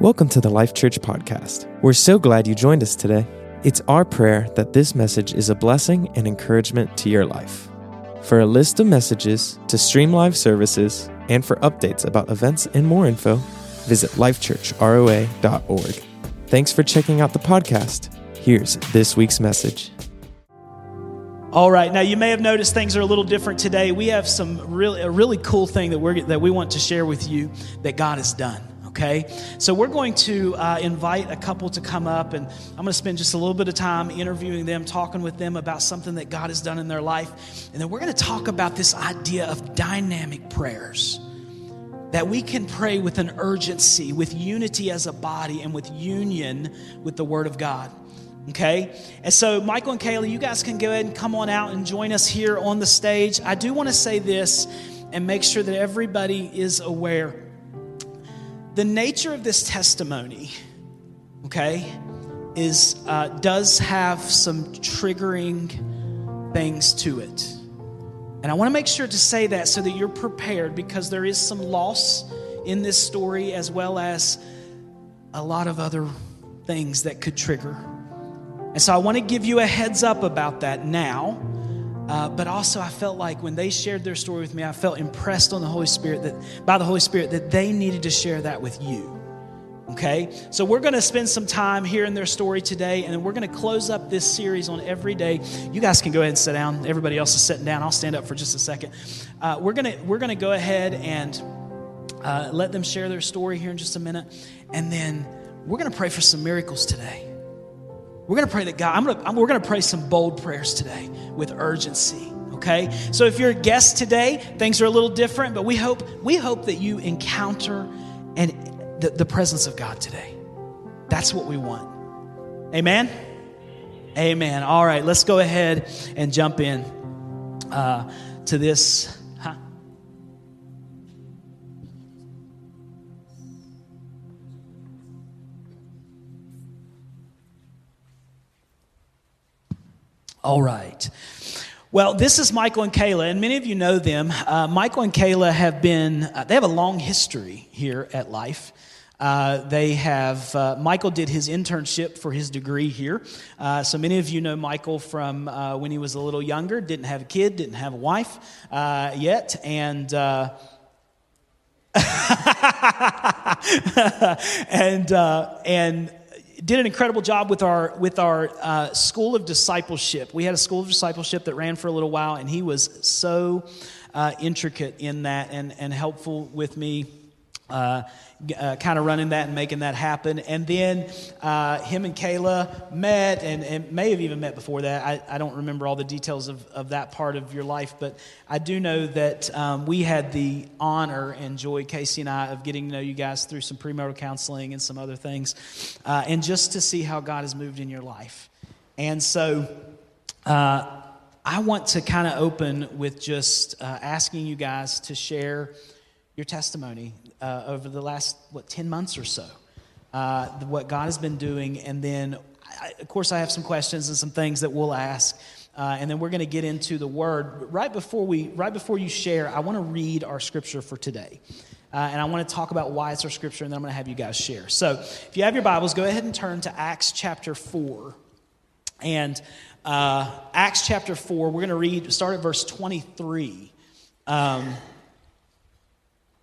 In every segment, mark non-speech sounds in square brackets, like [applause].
Welcome to the Life Church podcast. We're so glad you joined us today. It's our prayer that this message is a blessing and encouragement to your life. For a list of messages, to stream live services, and for updates about events and more info, visit lifechurchroa.org. Thanks for checking out the podcast. Here's this week's message. All right. Now you may have noticed things are a little different today. We have some really a really cool thing that we're that we want to share with you that God has done. Okay, so we're going to uh, invite a couple to come up, and I'm going to spend just a little bit of time interviewing them, talking with them about something that God has done in their life, and then we're going to talk about this idea of dynamic prayers that we can pray with an urgency, with unity as a body, and with union with the Word of God. Okay? And so, Michael and Kayla, you guys can go ahead and come on out and join us here on the stage. I do want to say this and make sure that everybody is aware. The nature of this testimony, okay, is uh, does have some triggering things to it. And I want to make sure to say that so that you're prepared because there is some loss in this story as well as a lot of other things that could trigger. And so I want to give you a heads up about that now. Uh, but also, I felt like when they shared their story with me, I felt impressed on the Holy Spirit that by the Holy Spirit that they needed to share that with you. Okay, so we're going to spend some time hearing their story today, and then we're going to close up this series on every day. You guys can go ahead and sit down. Everybody else is sitting down. I'll stand up for just a second. Uh, we're gonna we're gonna go ahead and uh, let them share their story here in just a minute, and then we're going to pray for some miracles today. We're going to pray that God, I'm gonna, we're going to pray some bold prayers today with urgency. Okay, so if you're a guest today, things are a little different, but we hope we hope that you encounter and the, the presence of God today. That's what we want. Amen. Amen. All right, let's go ahead and jump in uh, to this. All right. Well, this is Michael and Kayla, and many of you know them. Uh, Michael and Kayla have been, uh, they have a long history here at Life. Uh, they have, uh, Michael did his internship for his degree here. Uh, so many of you know Michael from uh, when he was a little younger, didn't have a kid, didn't have a wife yet, and [laughs] and and did an incredible job with our with our uh, school of discipleship. We had a school of discipleship that ran for a little while, and he was so uh, intricate in that and and helpful with me. Uh, uh, kind of running that and making that happen. And then uh, him and Kayla met and, and, may have even met before that. I, I, don't remember all the details of, of that part of your life, but I do know that um, we had the honor and joy, Casey and I, of getting to know you guys through some premarital counseling and some other things, uh, and just to see how God has moved in your life. And so, uh, I want to kind of open with just uh, asking you guys to share your testimony uh, over the last, what, 10 months or so, uh, what God has been doing. And then, I, of course, I have some questions and some things that we'll ask. Uh, and then we're going to get into the word. Right before we, right before you share, I want to read our scripture for today. Uh, and I want to talk about why it's our scripture, and then I'm going to have you guys share. So, if you have your Bibles, go ahead and turn to Acts chapter 4. And uh, Acts chapter 4, we're going to read, start at verse 23. Um,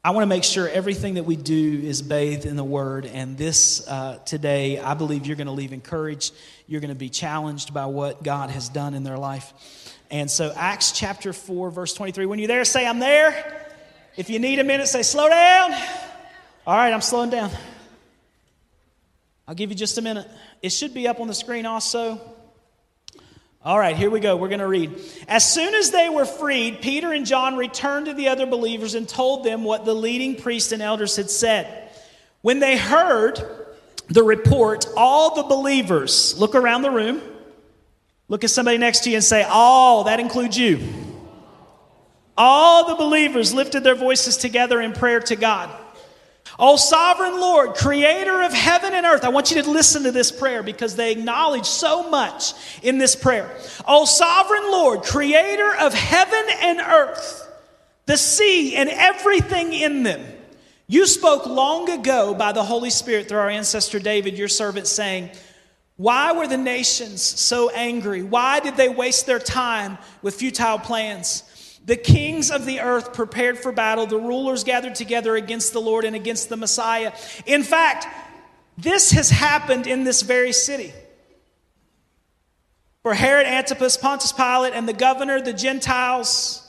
I want to make sure everything that we do is bathed in the Word. And this uh, today, I believe you're going to leave encouraged. You're going to be challenged by what God has done in their life. And so, Acts chapter 4, verse 23. When you're there, say, I'm there. If you need a minute, say, slow down. All right, I'm slowing down. I'll give you just a minute. It should be up on the screen also. All right, here we go. We're going to read. As soon as they were freed, Peter and John returned to the other believers and told them what the leading priests and elders had said. When they heard the report, all the believers look around the room, look at somebody next to you, and say, All, that includes you. All the believers lifted their voices together in prayer to God. Oh, sovereign Lord, creator of heaven and earth. I want you to listen to this prayer because they acknowledge so much in this prayer. Oh, sovereign Lord, creator of heaven and earth, the sea and everything in them. You spoke long ago by the Holy Spirit through our ancestor David, your servant, saying, Why were the nations so angry? Why did they waste their time with futile plans? The kings of the earth prepared for battle, the rulers gathered together against the Lord and against the Messiah. In fact, this has happened in this very city. For Herod Antipas, Pontius Pilate, and the governor, the Gentiles,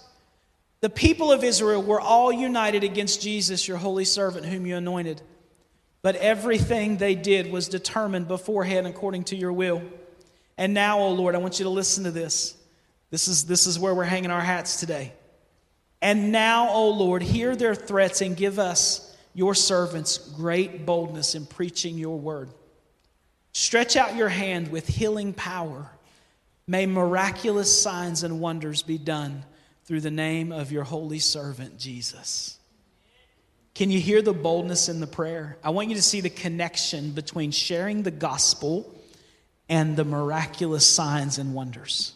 the people of Israel were all united against Jesus, your holy servant, whom you anointed. But everything they did was determined beforehand according to your will. And now, O oh Lord, I want you to listen to this. This is, this is where we're hanging our hats today. And now, O Lord, hear their threats and give us, your servants, great boldness in preaching your word. Stretch out your hand with healing power. May miraculous signs and wonders be done through the name of your holy servant, Jesus. Can you hear the boldness in the prayer? I want you to see the connection between sharing the gospel and the miraculous signs and wonders.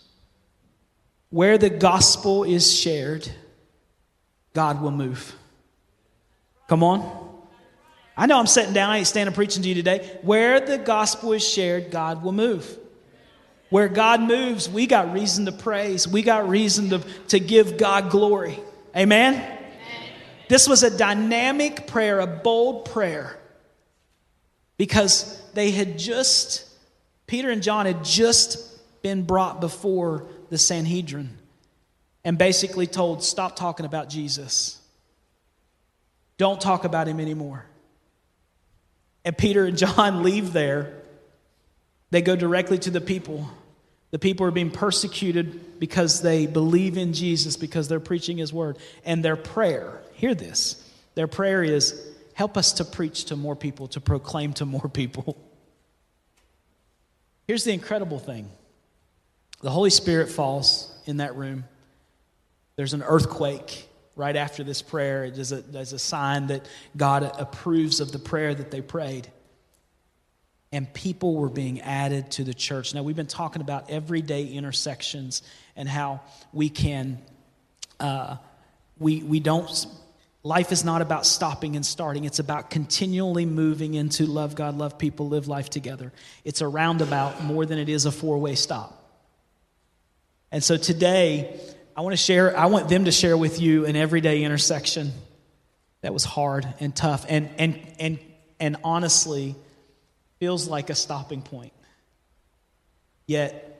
Where the gospel is shared, God will move. Come on. I know I'm sitting down, I ain't standing preaching to you today. Where the gospel is shared, God will move. Where God moves, we got reason to praise. We got reason to, to give God glory. Amen? Amen? This was a dynamic prayer, a bold prayer, because they had just, Peter and John had just been brought before the Sanhedrin and basically told, stop talking about Jesus. Don't talk about him anymore. And Peter and John [laughs] leave there they go directly to the people. The people are being persecuted because they believe in Jesus, because they're preaching his word. And their prayer, hear this, their prayer is, help us to preach to more people, to proclaim to more [laughs] people. Here's the incredible thing the Holy Spirit falls in that room. There's an earthquake right after this prayer. It is a, as a sign that God approves of the prayer that they prayed and people were being added to the church. Now, we've been talking about everyday intersections and how we can, uh, we, we don't, life is not about stopping and starting. It's about continually moving into love God, love people, live life together. It's a roundabout more than it is a four way stop. And so today, I want to share, I want them to share with you an everyday intersection that was hard and tough and, and, and, and honestly, feels like a stopping point. Yet,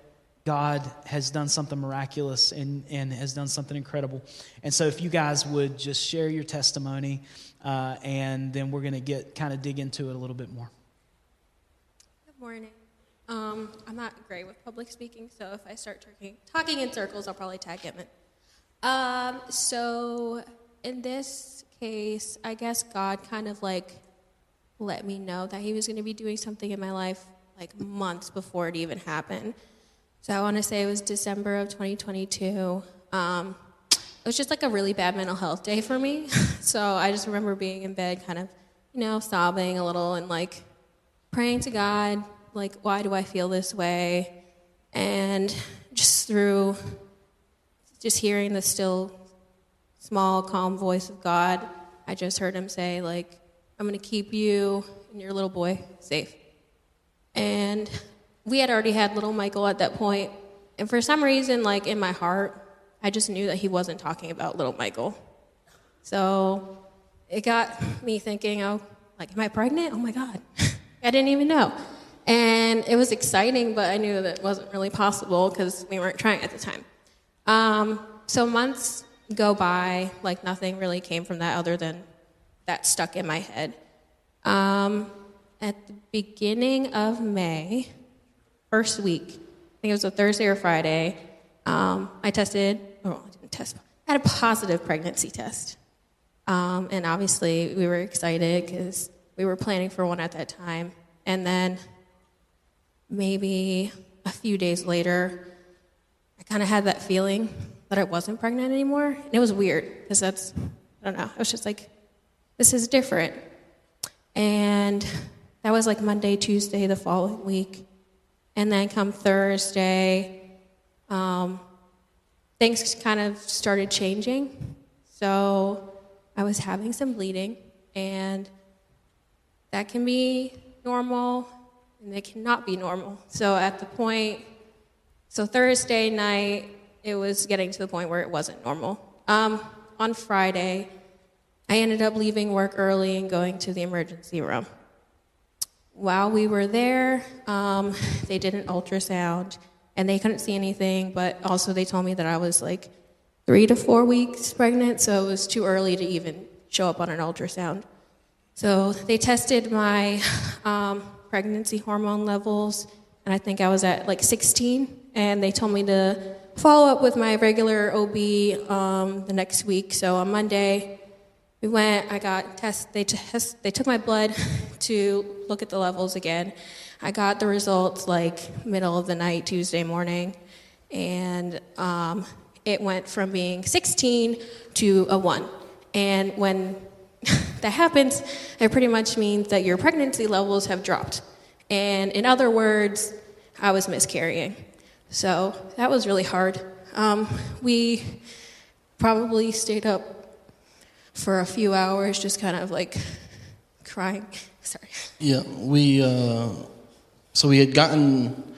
God has done something miraculous and, and has done something incredible. And so, if you guys would just share your testimony, uh, and then we're going to get kind of dig into it a little bit more. Good morning. Um, I'm not great with public speaking, so if I start talking, talking in circles, I'll probably tag him in. Um, so, in this case, I guess God kind of like let me know that he was going to be doing something in my life like months before it even happened. So I want to say it was December of 2022. Um, it was just like a really bad mental health day for me. [laughs] so I just remember being in bed, kind of, you know, sobbing a little and like praying to God, like, why do I feel this way? And just through just hearing the still, small, calm voice of God, I just heard him say, like, I'm going to keep you and your little boy safe. And we had already had little Michael at that point, and for some reason, like in my heart, I just knew that he wasn't talking about little Michael. So it got me thinking, oh, like, am I pregnant? Oh my God. [laughs] I didn't even know. And it was exciting, but I knew that wasn't really possible because we weren't trying at the time. Um, so months go by, like nothing really came from that other than that stuck in my head. Um, at the beginning of May, first week, I think it was a Thursday or Friday, um, I tested, oh, I didn't test, I had a positive pregnancy test. Um, and obviously, we were excited because we were planning for one at that time. And then maybe a few days later, I kind of had that feeling that I wasn't pregnant anymore. And it was weird because that's, I don't know, I was just like, this is different. And that was like Monday, Tuesday, the following week. And then come Thursday, um, things kind of started changing. So I was having some bleeding, and that can be normal and it cannot be normal. So at the point, so Thursday night, it was getting to the point where it wasn't normal. Um, on Friday, I ended up leaving work early and going to the emergency room. While we were there, um, [laughs] they did an ultrasound and they couldn't see anything, but also they told me that I was like three to four weeks pregnant, so it was too early to even show up on an ultrasound. So they tested my [laughs] um, pregnancy hormone levels, and I think I was at like 16, and they told me to follow up with my regular OB um, the next week. So on Monday, we went, I got test, they, test, they took my blood [laughs] to look at the levels again. I got the results like middle of the night, Tuesday morning, and um, it went from being 16 to a 1. And when that happens, it pretty much means that your pregnancy levels have dropped. And in other words, I was miscarrying. So that was really hard. Um, we probably stayed up for a few hours, just kind of like crying. [laughs] Sorry. Yeah, we uh, so we had gotten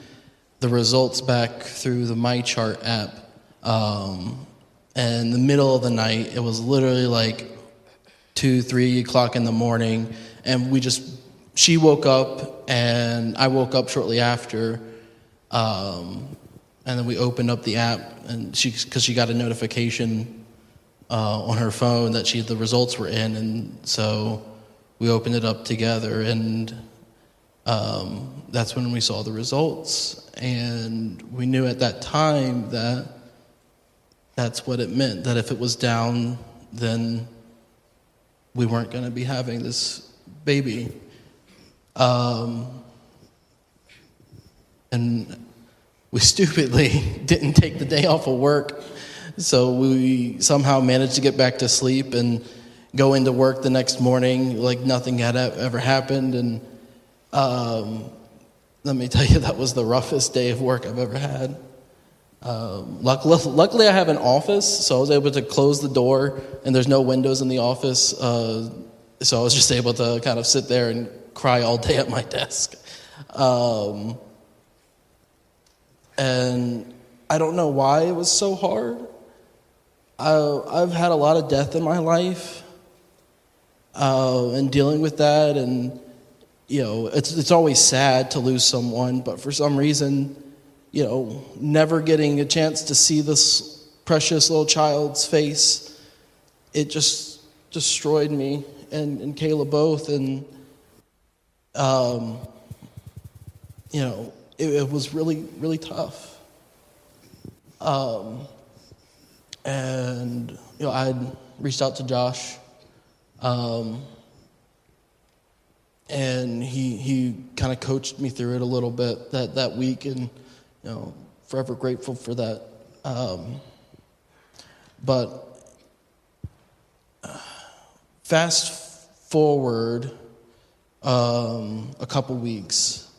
the results back through the MyChart app, um, and the middle of the night, it was literally like two, three o'clock in the morning, and we just she woke up and I woke up shortly after, um, and then we opened up the app and she because she got a notification uh, on her phone that she the results were in, and so we opened it up together and um, that's when we saw the results. And we knew at that time that that's what it meant that if it was down, then we weren't going to be having this baby. Um, and we [laughs] stupidly didn't take the day off of work. So we somehow managed to get back to sleep and go into work the next morning like nothing had ever happened. And um, let me tell you, that was the roughest day of work I've ever had. Um, luckily, I have an office, so I was able to close the door, and there's no windows in the office. Uh, so I was [laughs] just able to kind of sit there and cry all day at my desk. Um, and I don't know why it was so hard. I, I've had a lot of death in my life, uh, and dealing with that, and you know, it's, it's always sad to lose someone, but for some reason, you know, never getting a chance to see this precious little child's face, it just destroyed me and, and Kayla both. And, um, you know, it, it, was really, really tough. Um, and, you know, I reached out to Josh. Um, and he he kind of coached me through it a little bit that that week, and know, forever grateful for that. Um, but fast forward um, a couple weeks.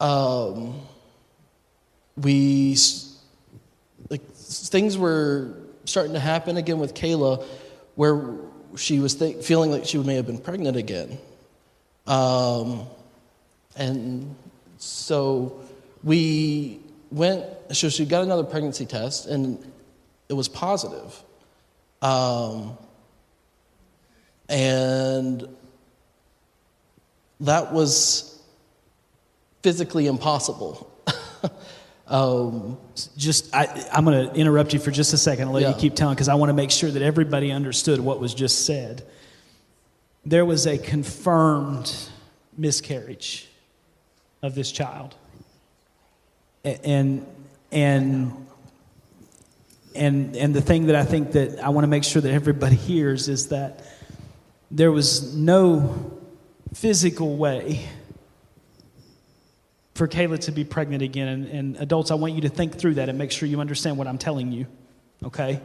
Um, we like things were starting to happen again with Kayla, where she was th- feeling like she may have been pregnant again. Um, and so we went, so she got another pregnancy test, and it was positive. Um, and that was physically impossible. [laughs] Um, just, I, am going to interrupt you for just a second and let yeah. you keep telling because I want to make sure that everybody understood what was just said. There was a confirmed miscarriage of this child. And, and, and, and the thing that I think that I want to make sure that everybody hears is that there was no physical way for Kayla to be pregnant again. And, and, adults, I want you to think through that and make sure you understand what I'm telling you, okay?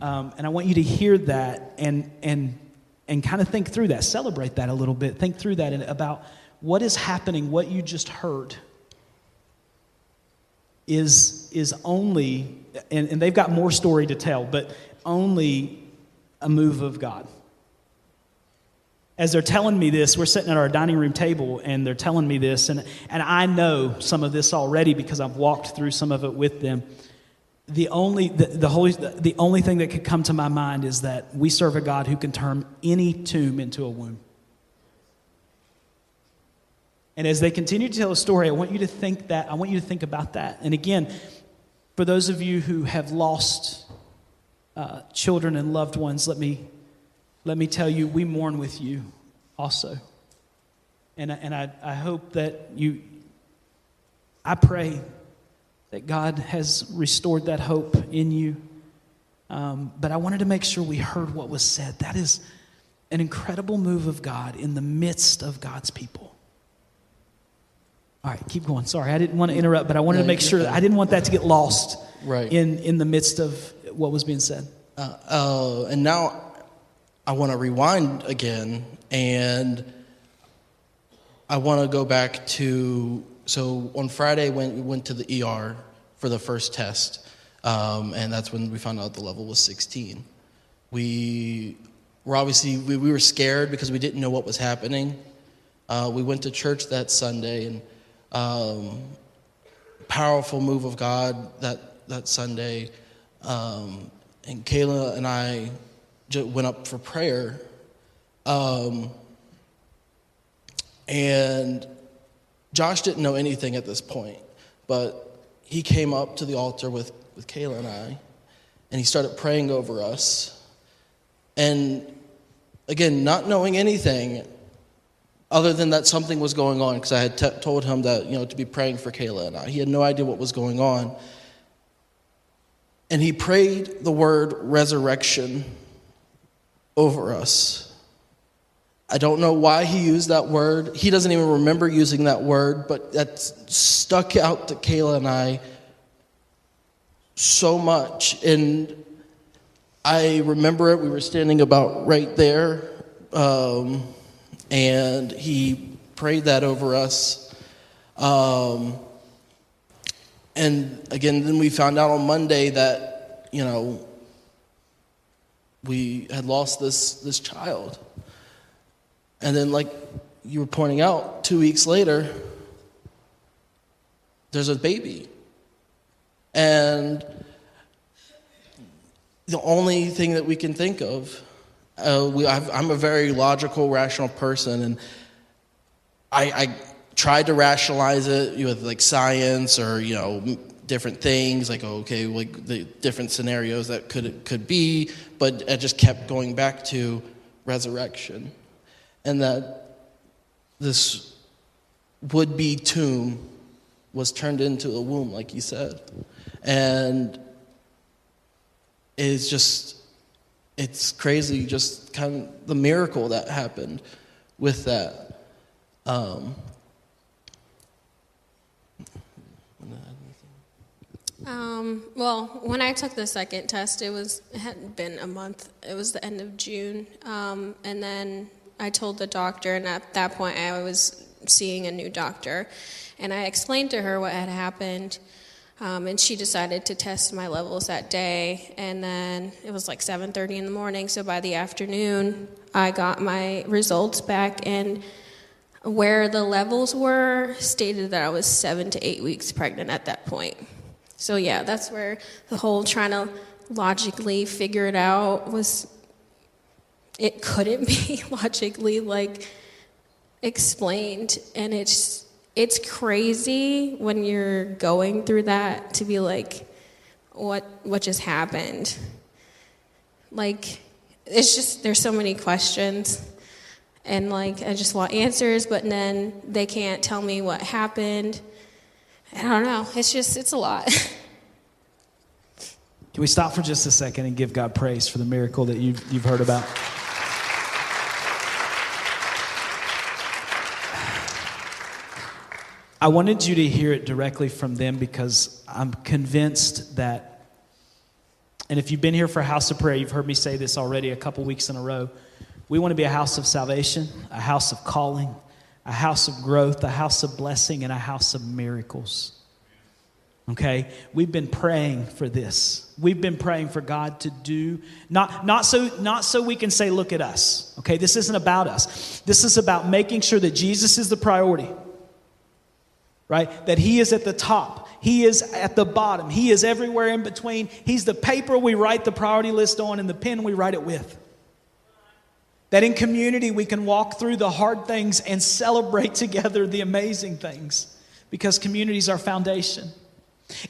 Um, and I want you to hear that and, and, and kind of think through that, celebrate that a little bit, think through that about what is happening, what you just heard. Is, is only, and, and they've got more story to tell, but only a move of God. As they're telling me this, we're sitting at our dining room table and they're telling me this, and, and I know some of this already because I've walked through some of it with them. The only, the, the, Holy, the only thing that could come to my mind is that we serve a God who can turn any tomb into a womb. And as they continue to tell a story, I want you to think that, I want you to think about that. And again, for those of you who have lost uh, children and loved ones, let me, let me tell you, we mourn with you also. And, and I, I hope that you, I pray that God has restored that hope in you. Um, but I wanted to make sure we heard what was said. That is an incredible move of God in the midst of God's people. All right, keep going. Sorry, I didn't want to interrupt, but I wanted to make sure that I didn't want that to get lost Right. in, in the midst of what was being said. Uh, uh, and now I want to rewind again, and I want to go back to. So on Friday, when we went to the ER for the first test, um, and that's when we found out the level was 16. We were obviously we, we were scared because we didn't know what was happening. Uh, we went to church that Sunday, and um, powerful move of God that that Sunday. Um, and Kayla and I ju- went up for prayer. Um, and Josh didn't know anything at this point, but he came up to the altar with, with Kayla and I, and he started praying over us. And again, not knowing anything other than that something was going on, because I had t- told him that, you know, to be praying for Kayla and I. He had no idea what was going on. And he prayed the word resurrection over us. I don't know why he used that word. He doesn't even remember using that word, but that stuck out to Kayla and I so much. And I remember it. We were standing about right there, um, and he prayed that over us. Um, and again, then we found out on Monday that, you know, we had lost this, this child. And then, like you were pointing out, two weeks later, there's a baby. And the only thing that we can think of, uh, we, I've, I'm a very logical, rational person, and I, I tried to rationalize it with like science or you know different things like okay like the different scenarios that could could be but i just kept going back to resurrection. And that this would be tomb was turned into a womb like you said. And it's just it's crazy just kind of the miracle that happened with that. Um, Um, well, when I took the second test, it was it hadn't been a month. It was the end of June, um, and then I told the doctor, and at that point, I was seeing a new doctor, and I explained to her what had happened, um, and she decided to test my levels that day, and then it was like 7:30 in the morning. So by the afternoon, I got my results back, and where the levels were stated that I was seven to eight weeks pregnant at that point. So yeah, that's where the whole trying to logically figure it out was it couldn't [laughs] be logically like explained and it's it's crazy when you're going through that to be like what what just happened like it's just there's so many questions and like I just want answers but then they can't tell me what happened I don't know. It's just, it's a lot. [laughs] Can we stop for just a second and give God praise for the miracle that you've, you've heard about? I wanted you to hear it directly from them because I'm convinced that, and if you've been here for House of Prayer, you've heard me say this already a couple weeks in a row. We want to be a house of salvation, a house of calling, a house of growth, a house of blessing, and a house of miracles. Okay? We've been praying for this. We've been praying for God to do not not so not so we can say look at us. Okay? This isn't about us. This is about making sure that Jesus is the priority. Right? That he is at the top. He is at the bottom. He is everywhere in between. He's the paper we write the priority list on and the pen we write it with. That in community we can walk through the hard things and celebrate [laughs] together the amazing things because community is our foundation.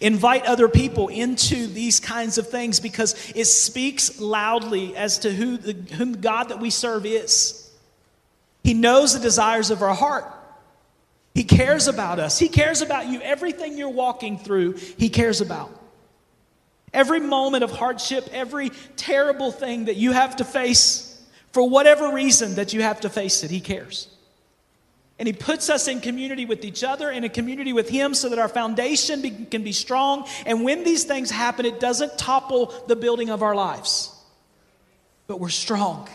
Invite other people into these kinds of things because it speaks loudly as to who the whom God that we serve is. He knows the desires of our heart. He cares about us. He cares about you. Everything you're walking through, He cares about. Every moment of hardship, every terrible thing that you have to face, for whatever reason that you have to face it, He cares. And He puts us in community with each other, in a community with Him, so that our foundation be, can be strong. And when these things happen, it doesn't topple the building of our lives, but we're strong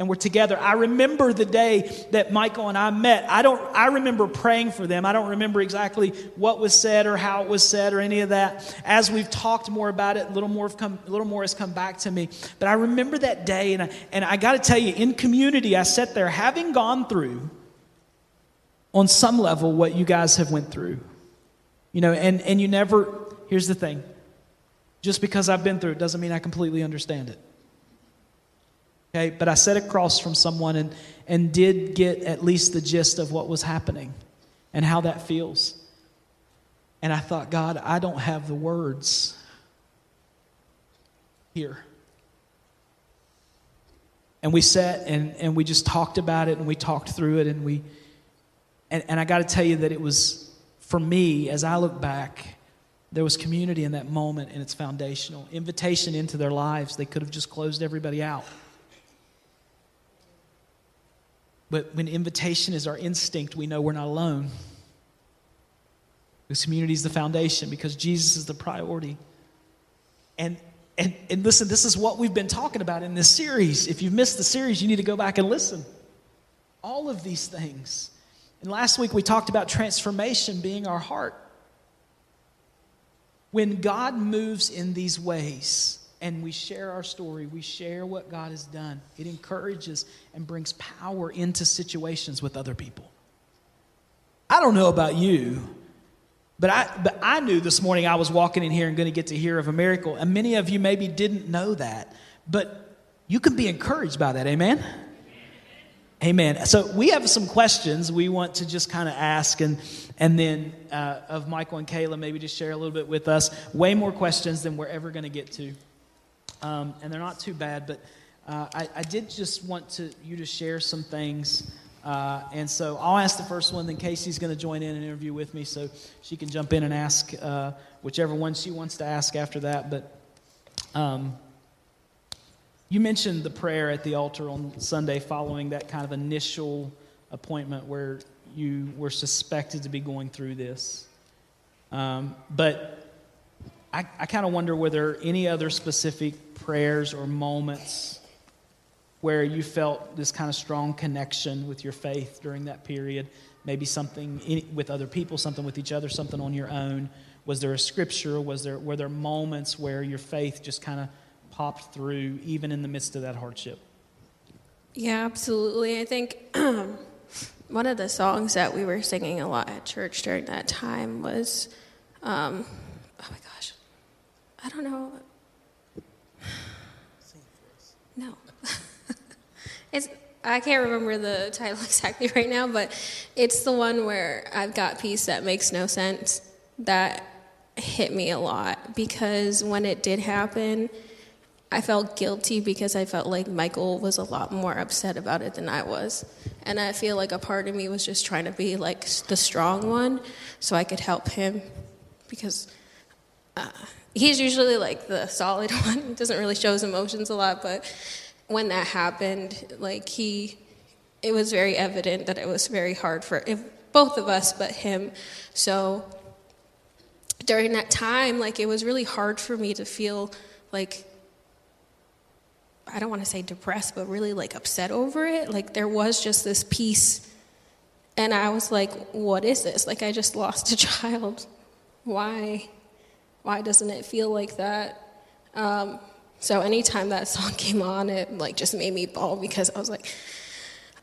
and we're together. I remember the day that Michael and I met. I don't I remember praying for them. I don't remember exactly what was said or how it was said or any of that. As we've talked more about it, a little more come, a little more has come back to me. But I remember that day and I, and I got to tell you in community I sat there having gone through on some level what you guys have went through. You know, and, and you never, here's the thing. Just because I've been through it doesn't mean I completely understand it. Okay, but I sat across from someone and, and did get at least the gist of what was happening and how that feels. And I thought, God, I don't have the words here. And we sat and, and we just talked about it and we talked through it and we and, and I got to tell you that it was, for me, as I look back, there was community in that moment, and it's foundational. Invitation into their lives. They could have just closed everybody out. But when invitation is our instinct, we know we're not alone. This community is the foundation because Jesus is the priority. And, and, and listen, this is what we've been talking about in this series. If you've missed the series, you need to go back and listen. All of these things and last week we talked about transformation being our heart. When God moves in these ways and we share our story, we share what God has done, it encourages and brings power into situations with other people. I don't know about you, but I, but I knew this morning I was walking in here and going to get to hear of a miracle. And many of you maybe didn't know that, but you can be encouraged by that. Amen? Amen. So we have some questions we want to just kind of ask, and and then uh, of Michael and Kayla, maybe just share a little bit with us. Way more questions than we're ever going to get to, um, and they're not too bad. But uh, I, I, did just want to you to share some things, uh, and so I'll ask the first one. Then Casey's going to join in an interview with me, so she can jump in and ask uh, whichever one she wants to ask after that. But um, you mentioned the prayer at the altar on Sunday following that kind of initial appointment where you were suspected to be going through this. Um, but I, I kind of wonder whether any other specific prayers or moments where you felt this kind of strong connection with your faith during that period? Maybe something in, with other people, something with each other, something on your own. Was there a scripture? Was there were there moments where your faith just kind of popped through even in the midst of that hardship? Yeah, absolutely. I think [clears throat] one of the songs that we were singing a lot at church during that time was, um, oh my gosh, I don't know. No. [laughs] it's, I can't remember the title [laughs] exactly right now, but it's the one where I've got peace that makes no sense. That hit me a lot because when it did happen, I felt guilty because I felt like Michael was a lot more upset about it than I was. And I feel like a part of me was just trying to be like the strong one so I could help him because he's usually like the solid [laughs] one. He doesn't really show his emotions a lot, but when that happened, like he, it was very evident that it was very hard for both of us, but him. So during that time, like it was really hard for me to feel like I don't want to say depressed, but really like upset over it. Like there was just this peace. And I was like, what is this? Like I just lost a [laughs] child. Why? Why doesn't it feel like that? Um, so anytime that song [laughs] came on, it like just made me bawl because I was like,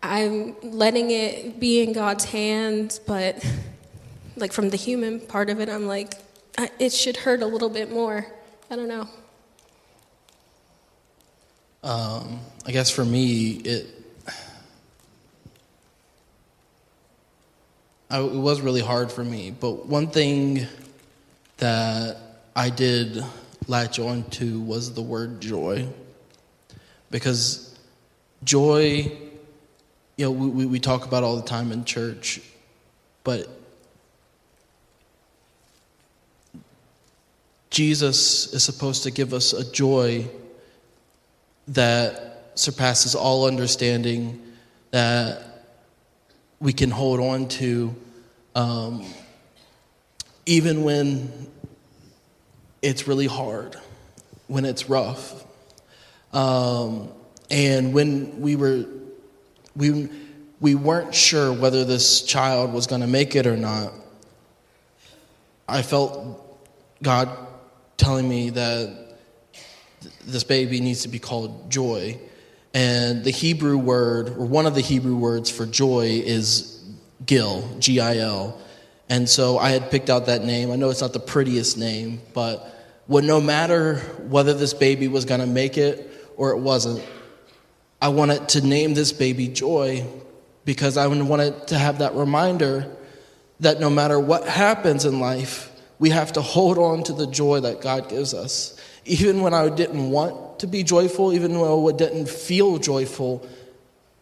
I'm letting it be in God's hands, but like from the human part of it, I'm like, I, it should hurt a little bit more. I don't know. Um, I guess for me, it I, it was really hard for me. But one thing that I did latch on to was the word joy, because joy, you know, we, we talk about all the time in church, but Jesus is supposed to give us a joy that surpasses all understanding, that we can hold on to, um, even when it's really hard, when it's rough. Um, and when we were, we, we weren't sure whether this child was going to make it or not, I felt God telling me that this baby needs to be called joy. And the Hebrew word, or one of the Hebrew words for joy, is Gil, G I L. And so I had picked out that name. I know it's not the prettiest name, but what, no matter whether this baby was going to make it or it wasn't, I wanted to name this baby Joy because I wanted to have that reminder that no matter what happens in life, we have to hold on to the joy that God gives us. Even when I didn't want to be joyful, even when I didn't feel joyful,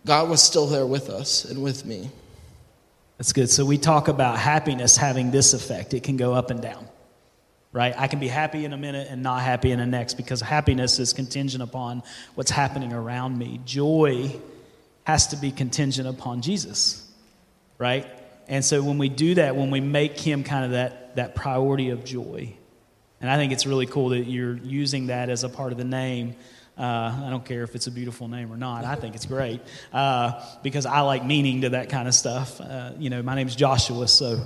God was still there with us and with me. That's good. So we talk about happiness having this effect. It can go up and down, right? I can be happy in a minute and not happy in the next because happiness is contingent upon what's happening around me. Joy has to be contingent upon Jesus, right? And so when we do that, when we make him kind of that, that priority of joy, and I think it's really cool that you're using that as a part of the name uh, I don't care if it's a beautiful name or not. I think it's great uh, because I like meaning to that kind of stuff. Uh, you know, my name's Joshua, so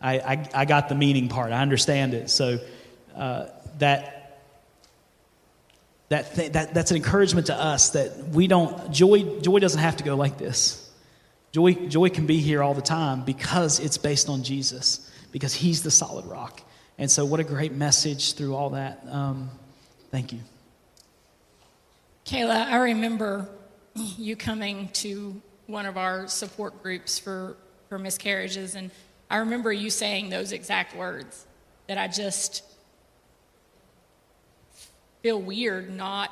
I, I, I, got the meaning part. I understand it. So uh, that that, th- that that's an encouragement to us that we don't joy joy doesn't have to go like this. Joy joy can be here all the time because it's based on Jesus because He's the solid rock. And so, what a great message through all that. Um, thank you. Kayla, I remember you coming to one of our support groups for, for miscarriages, and I remember you saying those exact words that I just feel weird not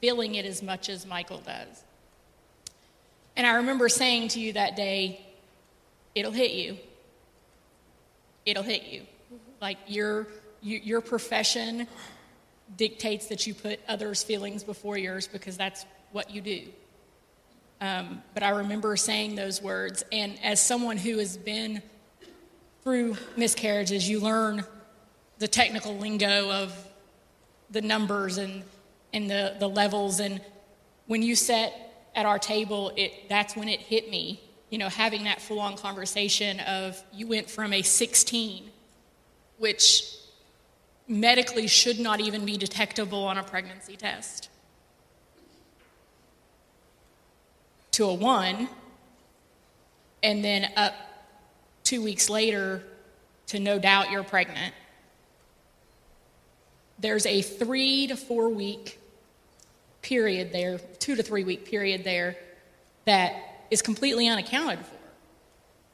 feeling it as much as Michael does. And I remember saying to you that day, it'll hit you. It'll hit you. Like your, your profession dictates that you put others' feelings before yours because that's what you do. Um, but I remember saying those words, and as someone who has been through miscarriages, you learn the technical lingo of the numbers and, and the, the levels. And when you sat at our table, it, that's when it hit me, you know, having that full on conversation of you went from a 16, which medically should not even be detectable on a pregnancy test, to a one, and then up two weeks later to no doubt you're pregnant. There's a three to four week period there, two to three week period there, that is completely unaccounted for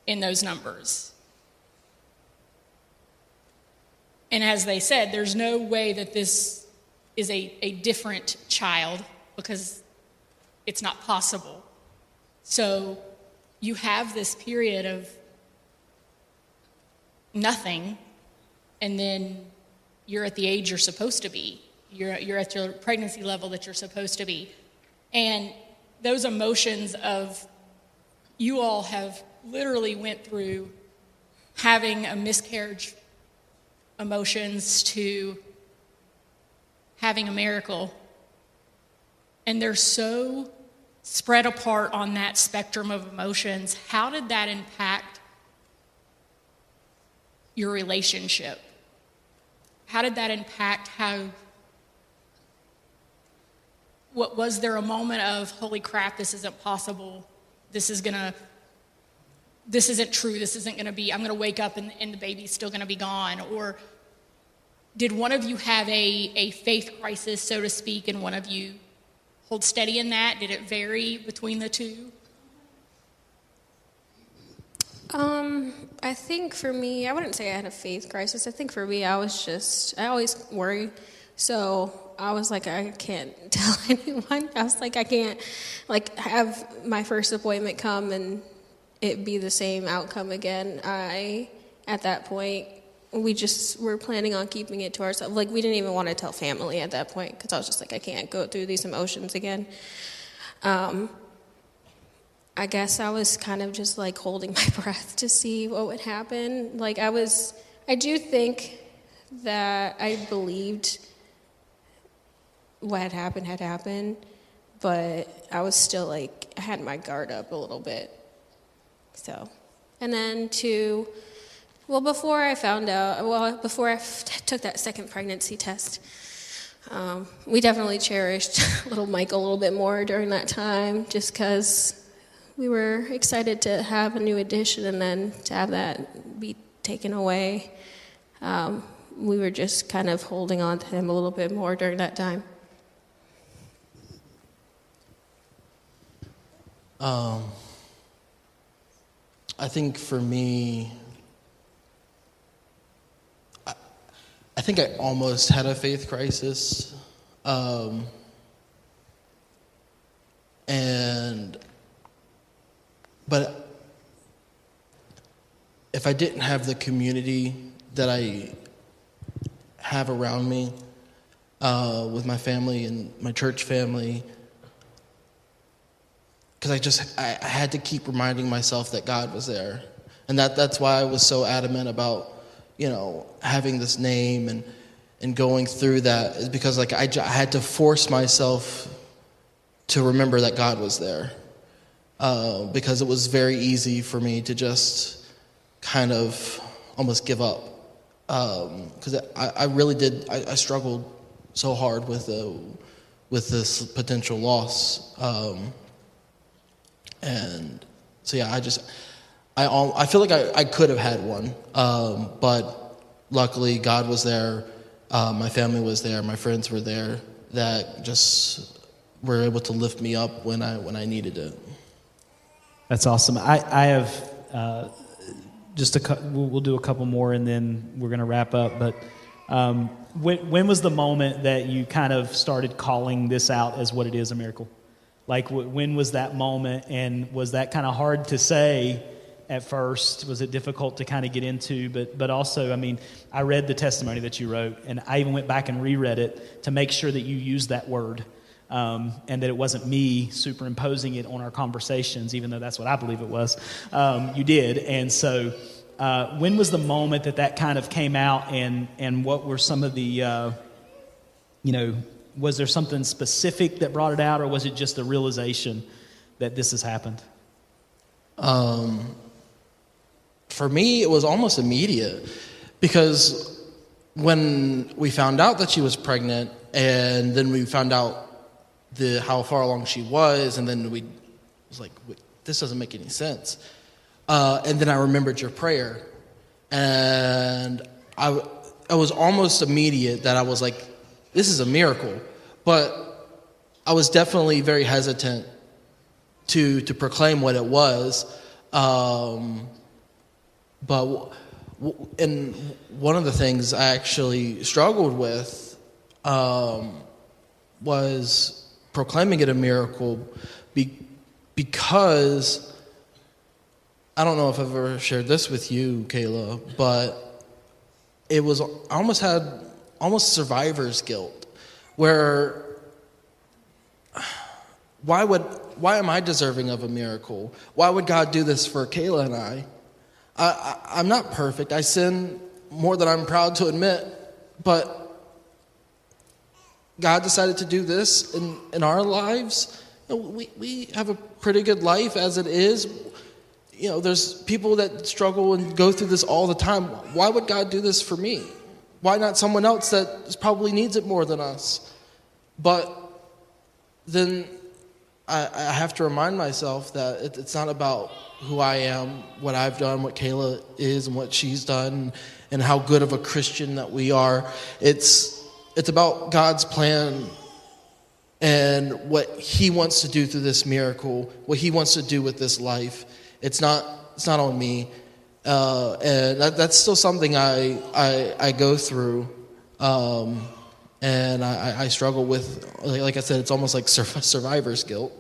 in those numbers. And as they said, there's no way that this is a, a different child because it's not possible. So you have this period of nothing, and then you're at the age you're supposed to be. You're, you're at your pregnancy level that you're supposed to be. And those emotions of you all have literally went through having a miscarriage emotions to having a miracle. And they're so spread apart on that spectrum of emotions. How did that impact your relationship how did that impact how? What was there a moment of holy crap? This isn't possible. This is gonna. This isn't true. This isn't gonna be. I'm gonna wake up and, and the baby's still gonna be gone. Or did one of you have a, a faith crisis, so to speak, and one of you hold steady in that? Did it vary between the two? Um, I think for me, I wouldn't say I had a faith crisis. I think for me, I was just, I always worry. So I was like, I can't [laughs] tell [laughs] anyone. I was like, I can't, like, have my first appointment come and it be the same outcome again. I, at that point, we just were planning on keeping it to ourselves. Like, we didn't even want to tell family at that point because I was just like, I can't go through these emotions again. Um, I guess I was kind of just like holding [laughs] my breath to see what would happen. Like, I was, I do think that I believed what had happened had happened, but I was still like, I had my guard up a little bit. So, and then to, well, before I found out, well, before I f- [laughs] took that second pregnancy test, um, we definitely cherished [laughs] little Mike a little bit more during that time just because we were excited to have a new addition and then to have that be taken away. Um, we were just kind of holding on to him a little bit more during that time. Um, I think for me, I, I think I almost had a faith crisis. Um, and, but if I didn't have the community that I have around me uh, with my family and my church family, because I just I, I, had to keep reminding myself that God was there, and that that's why I was so adamant about you know having this name and and going through that is because like I, I had to force myself to remember that God was there, uh, because it was very easy for me to just kind of almost give up because um, I, I really did I, I struggled so hard with the with this potential loss. Um, and so, yeah, I just, I, I feel like I, I could have had one. Um, but luckily, God was there. Uh, my family was there. My friends were there that just were able to lift me up when I, when I needed it. That's awesome. I, I have uh, just a we'll, we'll do a couple more and then we're to wrap up. But um, when, when was the moment that you kind of started calling this out as what it is a miracle? Like, when was that moment? And was that kind of hard to say at first? Was it difficult to kind of get into? But, but also, I mean, I read the testimony that you wrote, and I even went back and reread it to make sure that you used that word. Um, and that it wasn't me superimposing it on our conversations, even though that's what I believe it was. Um, you did. And so, uh, when was the moment that that kind of came out, and, and what were some of the, uh, you know, was there something specific that brought it out, or was it just a realization that this has happened? Um, for me, it was almost immediate because when we found out that she was pregnant, and then we found out the how far along she was, and then we was like, "This doesn't make any sense." Uh, and then I remembered your prayer, and I, it was almost immediate that I was like, this is a miracle. But I was definitely very hesitant to, to proclaim what it was. Um, but and one of the things I actually struggled with um, was proclaiming it a miracle be, because I don't know if I've ever shared this with you, Kayla, but it was I almost had almost survivor's guilt, where why would why am I deserving of a miracle? Why would God do this for Kayla and I? I, I am not perfect. I sin more than I'm proud to admit, but God decided to do this in, in our lives. We, we have a pretty good life as it is. You know, there's people that struggle and go through this all the time. Why would God do this for me? Why not someone else that probably needs it more than us? But then I, I have to remind myself that it, it's not about who I am, what I've done, what Kayla is, and what she's done, and how good of a Christian that we are. It's, it's about God's plan and what He wants to do through this miracle, what He wants to do with this life. It's not, it's not on me. Uh, and that, that's still something I, I, I go through. Um, and I, I, struggle with, like I said, it's almost like [laughs] survivor's guilt.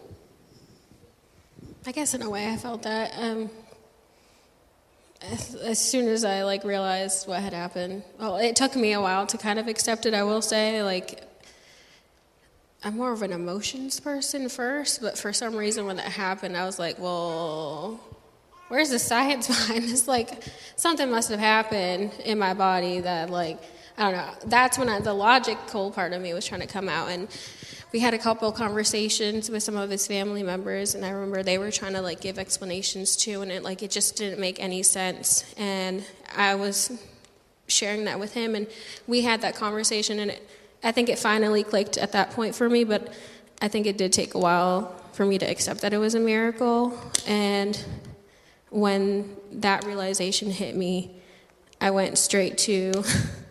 I guess in a way I felt that. Um, as, soon as I like realized what had happened, well, it took me a while to kind of accept it. I will say, like, I'm more of an emotions person first, but for some reason when that happened, I was like, well, where's the science [laughs] behind this? Like, something must have happened in my body that, like, I don't know. That's when I, the logical part of me was trying to come out. And we had a couple conversations with some of his family members, and I remember they were trying to, like, give explanations too, and it, like, it just didn't make any sense. And I was sharing that with him, and we had that conversation, and it, I think it finally clicked at that point for me, but I think it did take a while for me to accept that it was a miracle. And when that realization hit me, I went straight to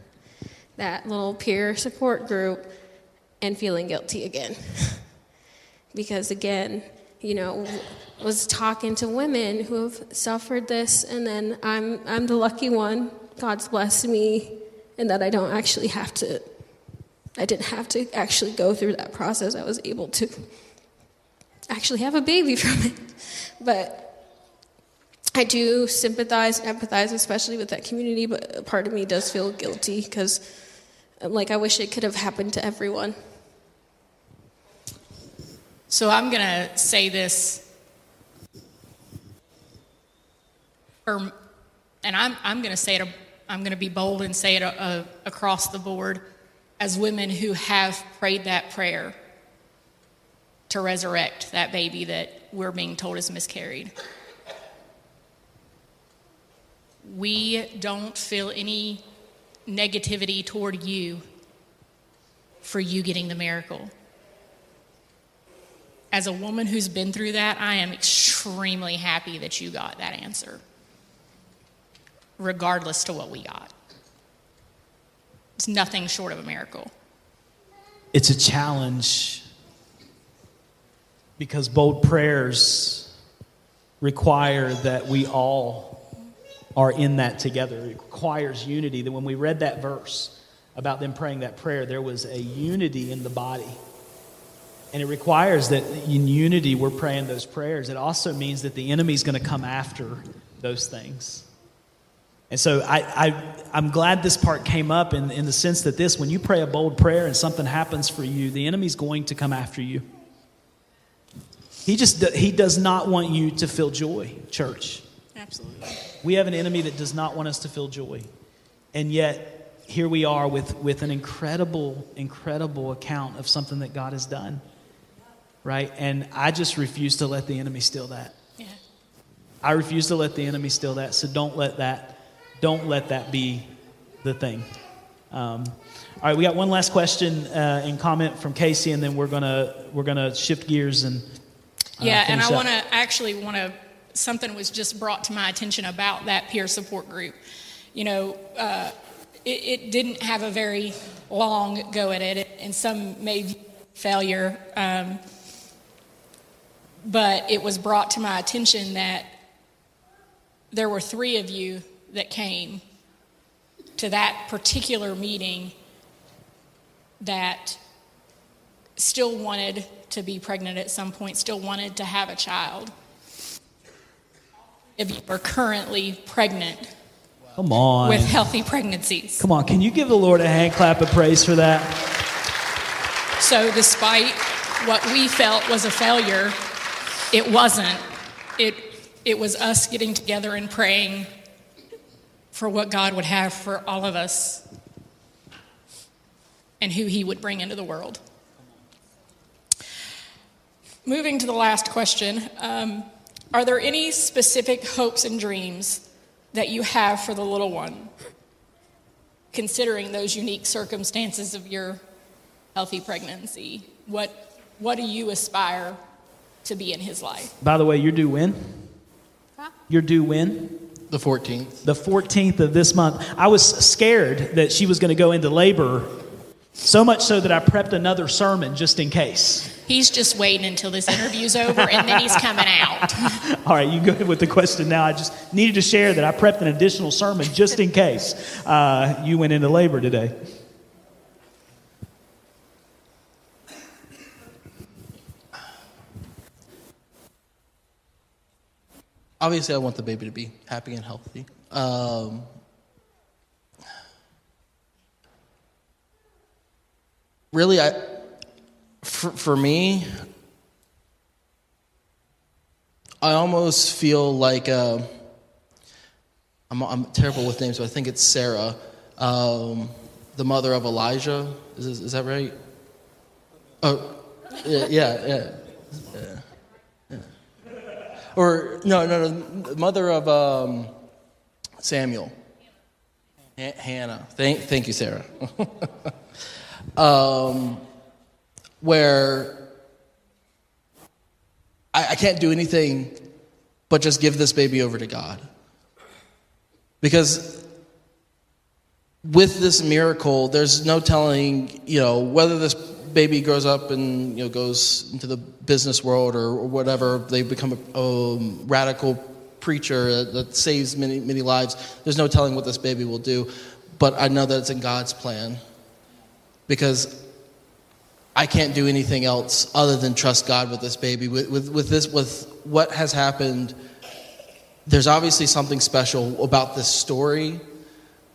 [laughs] that little peer support group and feeling guilty again. [laughs] because again, you know, was talking to women who have suffered this, and then I'm, I'm the lucky one. God's blessed me, and that I don't actually have to, I didn't have to actually go through that process. I was able to actually have a baby [laughs] from it. But I do sympathize and empathize, especially with that community, but part of me does feel guilty because, um, like, I wish it could have happened to everyone. So I'm going to say this, and I'm, I'm going to say it, I'm going to be bold and say it a, a, across the board as women who have prayed that prayer to resurrect that baby that we're being told is miscarried we don't feel any negativity toward you for you getting the miracle. As a woman who's been through that, I am extremely happy that you got that answer, regardless to what we got. It's nothing short of a miracle. It's a challenge because bold prayers require that we all are in that together. It requires unity. That when we read that verse about them praying that prayer, there was a unity in the body. And it requires that in unity we're praying those prayers. It also means that the enemy's going to come after those things. And so I, I, I'm glad this part came up in, in the sense that this, when you pray a bold prayer and something happens for you, the enemy's going to come after you. He just he does not want you to feel joy, church. Absolutely. We have an enemy that does not want us to feel joy. And yet, here we are with, with an incredible, incredible account of something that God has done. Right? And I just refuse to let the enemy steal that. Yeah. I refuse to let the enemy steal that. So don't let that, don't let that be the thing. Um, all right, we got one last question uh, and comment from Casey, and then we're gonna we're gonna shift gears and. Uh, yeah, and I want to actually want to something was just brought to my attention about that peer support group. You know, uh, it, it, didn't have a very long go at it, and some made failure. Um, but it was brought to my attention that there were three of you that came to that particular meeting that still wanted to be pregnant at some point, still wanted to have a child if you are currently pregnant. Come on. With healthy pregnancies. Come on. Can you give the Lord a hand clap of praise for that? So, despite what we felt was a failure, it wasn't. It, it was us getting together and praying for what God would have for all of us and who He would bring into the world. Moving to the last question. Um, are there any specific hopes and dreams that you have for the little one? considering those unique circumstances of your healthy pregnancy, what, what do you aspire to be in his life? By the way, you're due when? You're due when? The 14th. The 14th of this month. I was scared that she was going to go into labor, so much so that I prepped another sermon just in case. He's just waiting until this interview's over and then he's coming out. [laughs] All right, you go ahead with the question now. I just needed to share that I prepped an additional sermon just in case uh, you went into labor today. Obviously, I want the baby to be happy and healthy. Um, really, I, for, for me, I almost feel like uh, I'm, I'm, terrible with names, but I think it's Sarah, um, the mother of Elijah. Is, is that right? Oh, yeah, yeah, yeah. Or no, no, no, mother of um, Samuel, H- Hannah. Thank, thank you, Sarah. [laughs] um, where I, I can't do anything but just give this baby over to God. Because with this miracle, there's no telling, you know, whether this baby grows up and you know goes into the business world or, or whatever, they become a, radical preacher that, that saves many many lives. There's no telling what this baby will do, but I know that it's in God's plan because I can't do anything else other than trust God with this baby. With, with, with this, with what has happened, there's obviously something special about this story.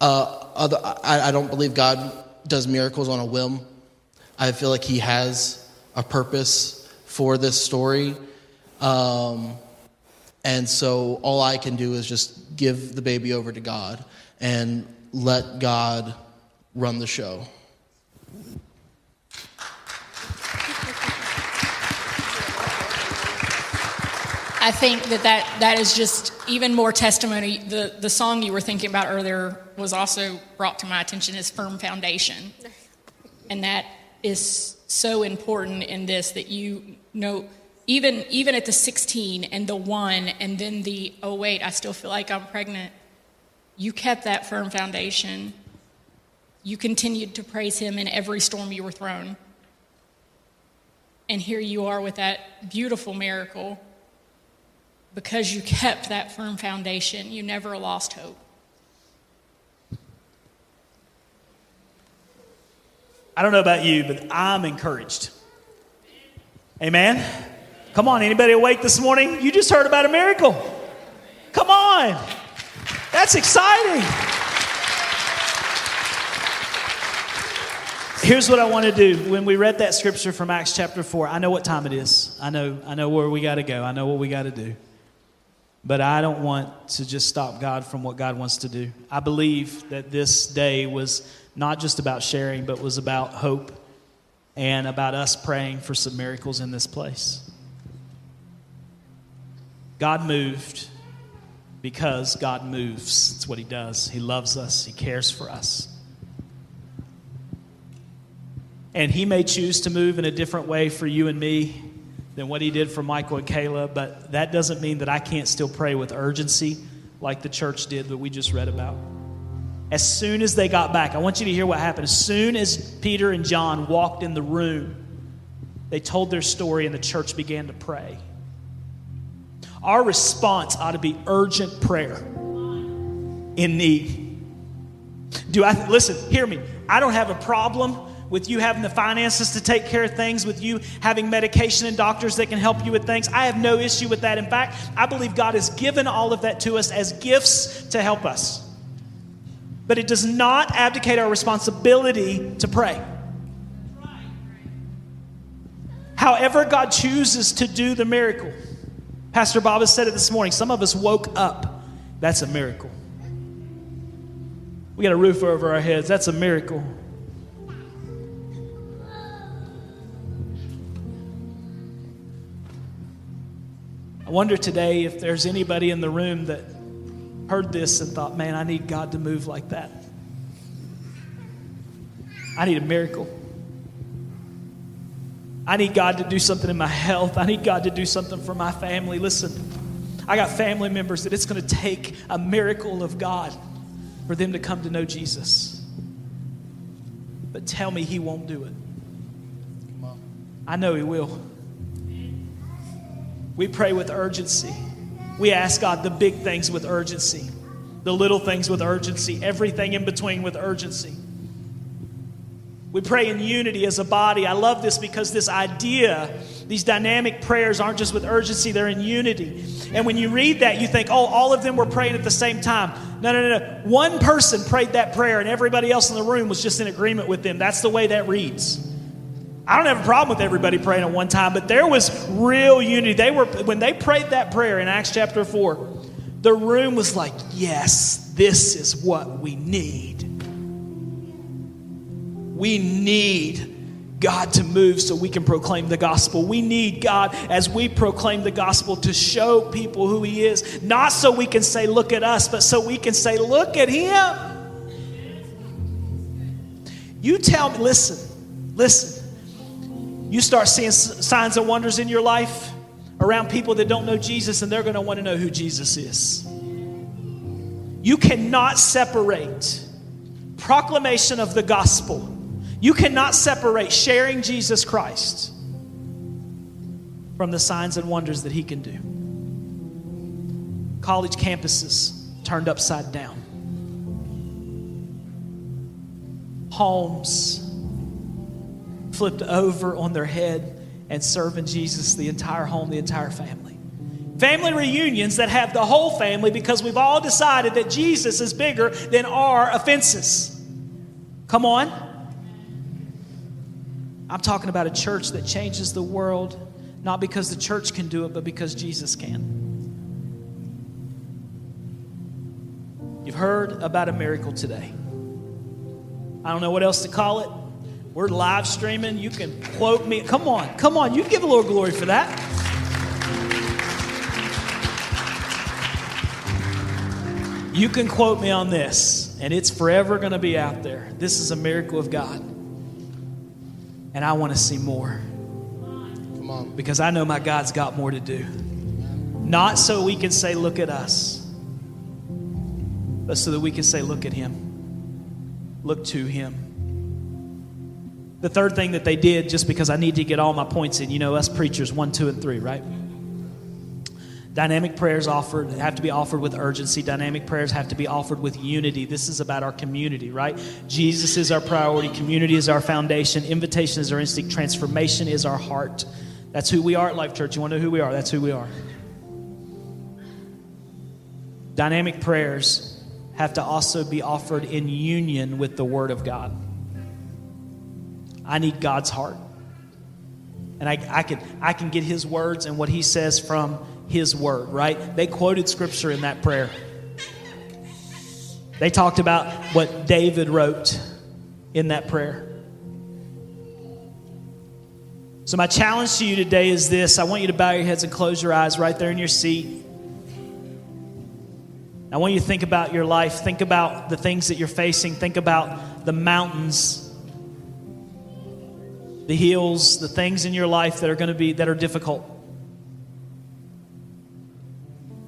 Uh, other, I, I don't believe God does miracles on a whim. I feel like He has a purpose for this story. Um, and so all I can do is just give the baby over to God and let God run the show. I think that, that that is just even more testimony. The, the song you were thinking about earlier was also brought to my attention as Firm Foundation. And that is so important in this that you know, even, even at the 16 and the 1 and then the, oh, wait, I still feel like I'm pregnant, you kept that firm foundation. You continued to praise Him in every storm you were thrown. And here you are with that beautiful miracle because you kept that firm foundation. You never lost hope. I don't know about you, but I'm encouraged. Amen. Come on, anybody awake this morning? You just heard about a miracle. Come on. That's exciting. Here's what I want to do. When we read that scripture from Acts chapter 4, I know what time it is. I know I know where we got to go. I know what we got to do. But I don't want to just stop God from what God wants to do. I believe that this day was not just about sharing, but was about hope and about us praying for some miracles in this place. God moved because God moves. That's what He does. He loves us, He cares for us. And He may choose to move in a different way for you and me than what he did for Michael and Kayla, but that doesn't mean that I can't still pray with urgency like the church did that we just read about. As soon as they got back, I want you to hear what happened. As soon as Peter and John walked in the room, they told their story and the church began to pray. Our response ought to be urgent prayer in need. Do I listen, hear me. I don't have a problem with you having the finances to take care of things, with you having medication and doctors that can help you with things. I have no issue with that. In fact, I believe God has given all of that to us as gifts to help us. But it does not abdicate our responsibility to pray. However, God chooses to do the miracle. Pastor Bob has said it this morning. Some of us woke up. That's a miracle. We got a roof over our heads. That's a miracle. I wonder today if there's anybody in the room that heard this and thought, man, I need God to move like that. I need a miracle. I need God to do something in my health. I need God to do something for my family. Listen, I got family members that it's going to take a miracle of God for them to come to know Jesus. But tell me He won't do it. I know He will. We pray with urgency. We ask God the big things with urgency, the little things with urgency, everything in between with urgency. We pray in unity as a body. I love this because this idea, these dynamic prayers aren't just with urgency, they're in unity. And when you read that, you think, oh, all of them were praying at the same time. No, no, no, no. One person prayed that prayer, and everybody else in the room was just in agreement with them. That's the way that reads. I don't have a problem with everybody praying at one time, but there was real unity. They were when they prayed that prayer in Acts chapter 4, the room was like, "Yes, this is what we need. We need God to move so we can proclaim the gospel. We need God as we proclaim the gospel to show people who He is, not so we can say, Look at us, but so we can say, Look at Him. You tell me, listen, listen. You start seeing signs and wonders in your life around people that don't know Jesus, and they're going to want to know who Jesus is. You cannot separate proclamation of the gospel you cannot separate sharing Jesus Christ from the signs and wonders that He can do. College campuses turned upside down, homes flipped over on their head and serving Jesus, the entire home, the entire family. Family reunions that have the whole family because we've all decided that Jesus is bigger than our offenses. Come on. I'm talking about a church that changes the world, not because the church can do it, but because Jesus can. You've heard about a miracle today. I don't know what else to call it. We're live streaming. You can quote me. Come on, come on. You give a little glory for that. You can quote me on this, and it's forever going to be out there. This is a miracle of God and I want to see more. Come on. Because I know my God's got more to do. Not so we can say, look at us, but so that we can say, look at Him. Look to Him. The third thing that they did, just because I need to get all my points in, you know, us preachers, one, two, and three, right? Dynamic prayers offered have to be offered with urgency. Dynamic prayers have to be offered with unity. This is about our community, right? Jesus is our priority. Community is our foundation. Invitation is our instinct. Transformation is our heart. That's who we are at Life Church. You want to know who we are? That's who we are. Dynamic prayers have to also be offered in union with the Word of God. I need God's heart. And I, I, can, I can get His words and what He says from his word, right? They quoted scripture in that prayer. They talked about what David wrote in that prayer. So, my challenge to you today is this I want you to bow your heads and close your eyes right there in your seat. I want you to think about your life, think about the things that you're facing, think about the mountains, the hills, the things in your life that are going to be that are difficult.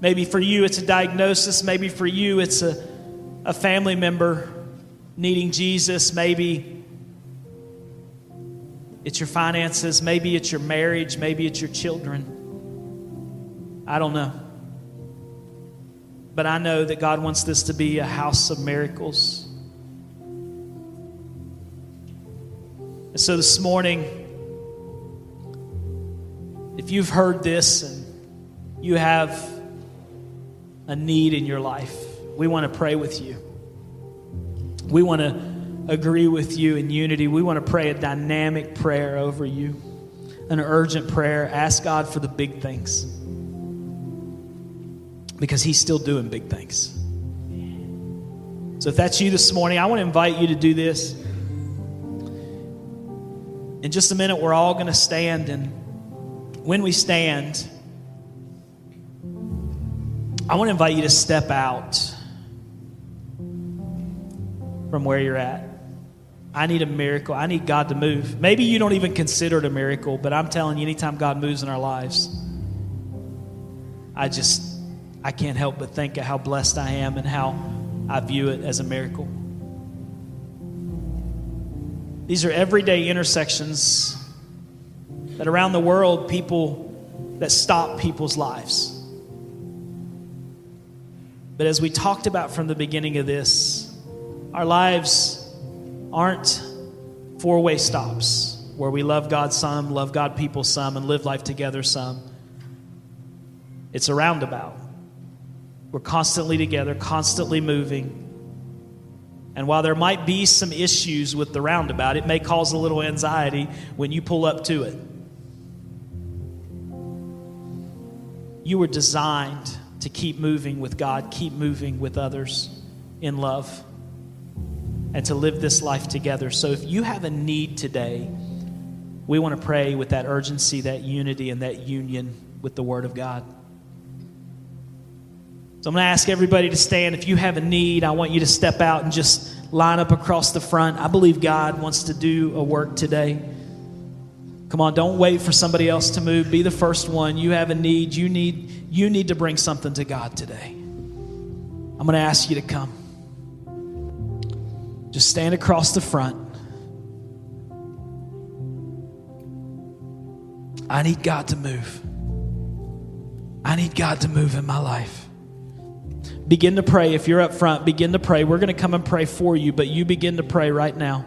Maybe for you, it's a diagnosis. Maybe for you, it's a, a family member needing Jesus. Maybe it's your finances. Maybe it's your marriage. Maybe it's your children. I don't know. But I know that God wants this to be a house of miracles. And so this morning, if you've heard this and you have a need in your life, we want to pray with you. We want to agree with you in unity. We want to pray a dynamic prayer over you, an urgent prayer. Ask God for the big things because He's still doing big things. So if that's you this morning, I want to invite you to do this. In just a minute, we're all going to stand, and when we stand, I want to invite you to step out from where you're at. I need a miracle. I need God to move. Maybe you don't even consider it a miracle, but I'm telling you, anytime God moves in our lives, I just, I can't help but think of how blessed I am and how I view it as a miracle. These are everyday intersections that around the world, people that stop people's lives. But as we talked about from the beginning of this, our lives aren't four way stops where we love God some, love God people some, and live life together some. It's a roundabout. We're constantly together, constantly moving. And while there might be some issues with the roundabout, it may cause a little anxiety when you pull up to it. You were designed to keep moving with God, keep moving with others in love, and to live this life together. So if you have a need today, we want to pray with that urgency, that unity, and that union with the Word of God. So I'm going to ask everybody to stand. If you have a need, I want you to step out and just line up across the front. I believe God wants to do a work today. Come on, don't wait for somebody else to move. Be the first one. You have a need. You need you need to bring something to God today. I'm going to ask you to come. Just stand across the front. I need God to move. I need God to move in my life. Begin to pray. If you're up front, begin to pray. We're going to come and pray for you, but you begin to pray right now.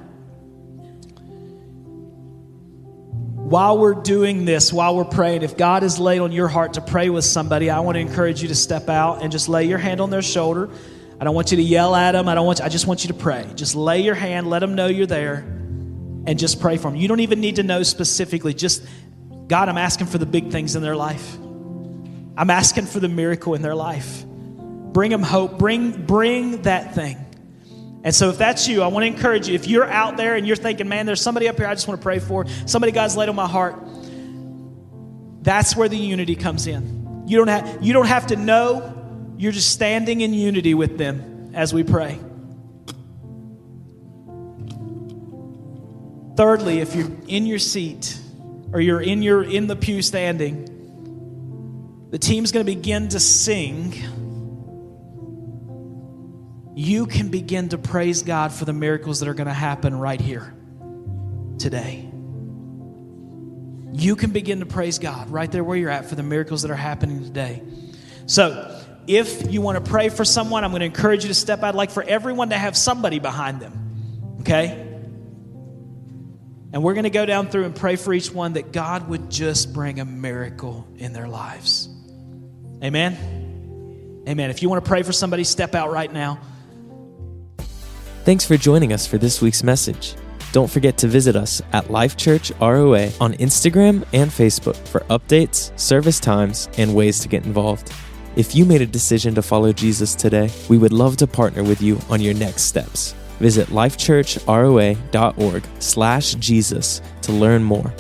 While we're doing this, while we're praying, if God has laid on your heart to pray with somebody, I want to encourage you to step out and just lay your hand on their shoulder. I don't want you to yell at them. I don't want you, I just want you to pray. Just lay your hand, let them know you're there, and just pray for them. You don't even need to know specifically. Just God, I'm asking for the big things in their life. I'm asking for the miracle in their life. Bring them hope. Bring, bring that thing. And so, if that's you, I want to encourage you. If you're out there and you're thinking, man, there's somebody up here I just want to pray for, somebody God's laid on my heart, that's where the unity comes in. You don't have, you don't have to know, you're just standing in unity with them as we pray. Thirdly, if you're in your seat or you're in your in the pew standing, the team's going to begin to sing you can begin to praise God for the miracles that are going to happen right here today. You can begin to praise God right there where you're at for the miracles that are happening today. So, if you want to pray for someone, I'm going to encourage you to step out. I'd like for everyone to have somebody behind them. Okay? And we're going to go down through and pray for each one that God would just bring a miracle in their lives. Amen? Amen. If you want to pray for somebody, step out right now. Thanks for joining us for this week's message. Don't forget to visit us at Life Church ROA on Instagram and Facebook for updates, service times, and ways to get involved. If you made a decision to follow Jesus today, we would love to partner with you on your next steps. Visit lifechurchroa.org slash Jesus to learn more.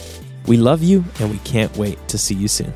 We love you and we can't wait to see you soon.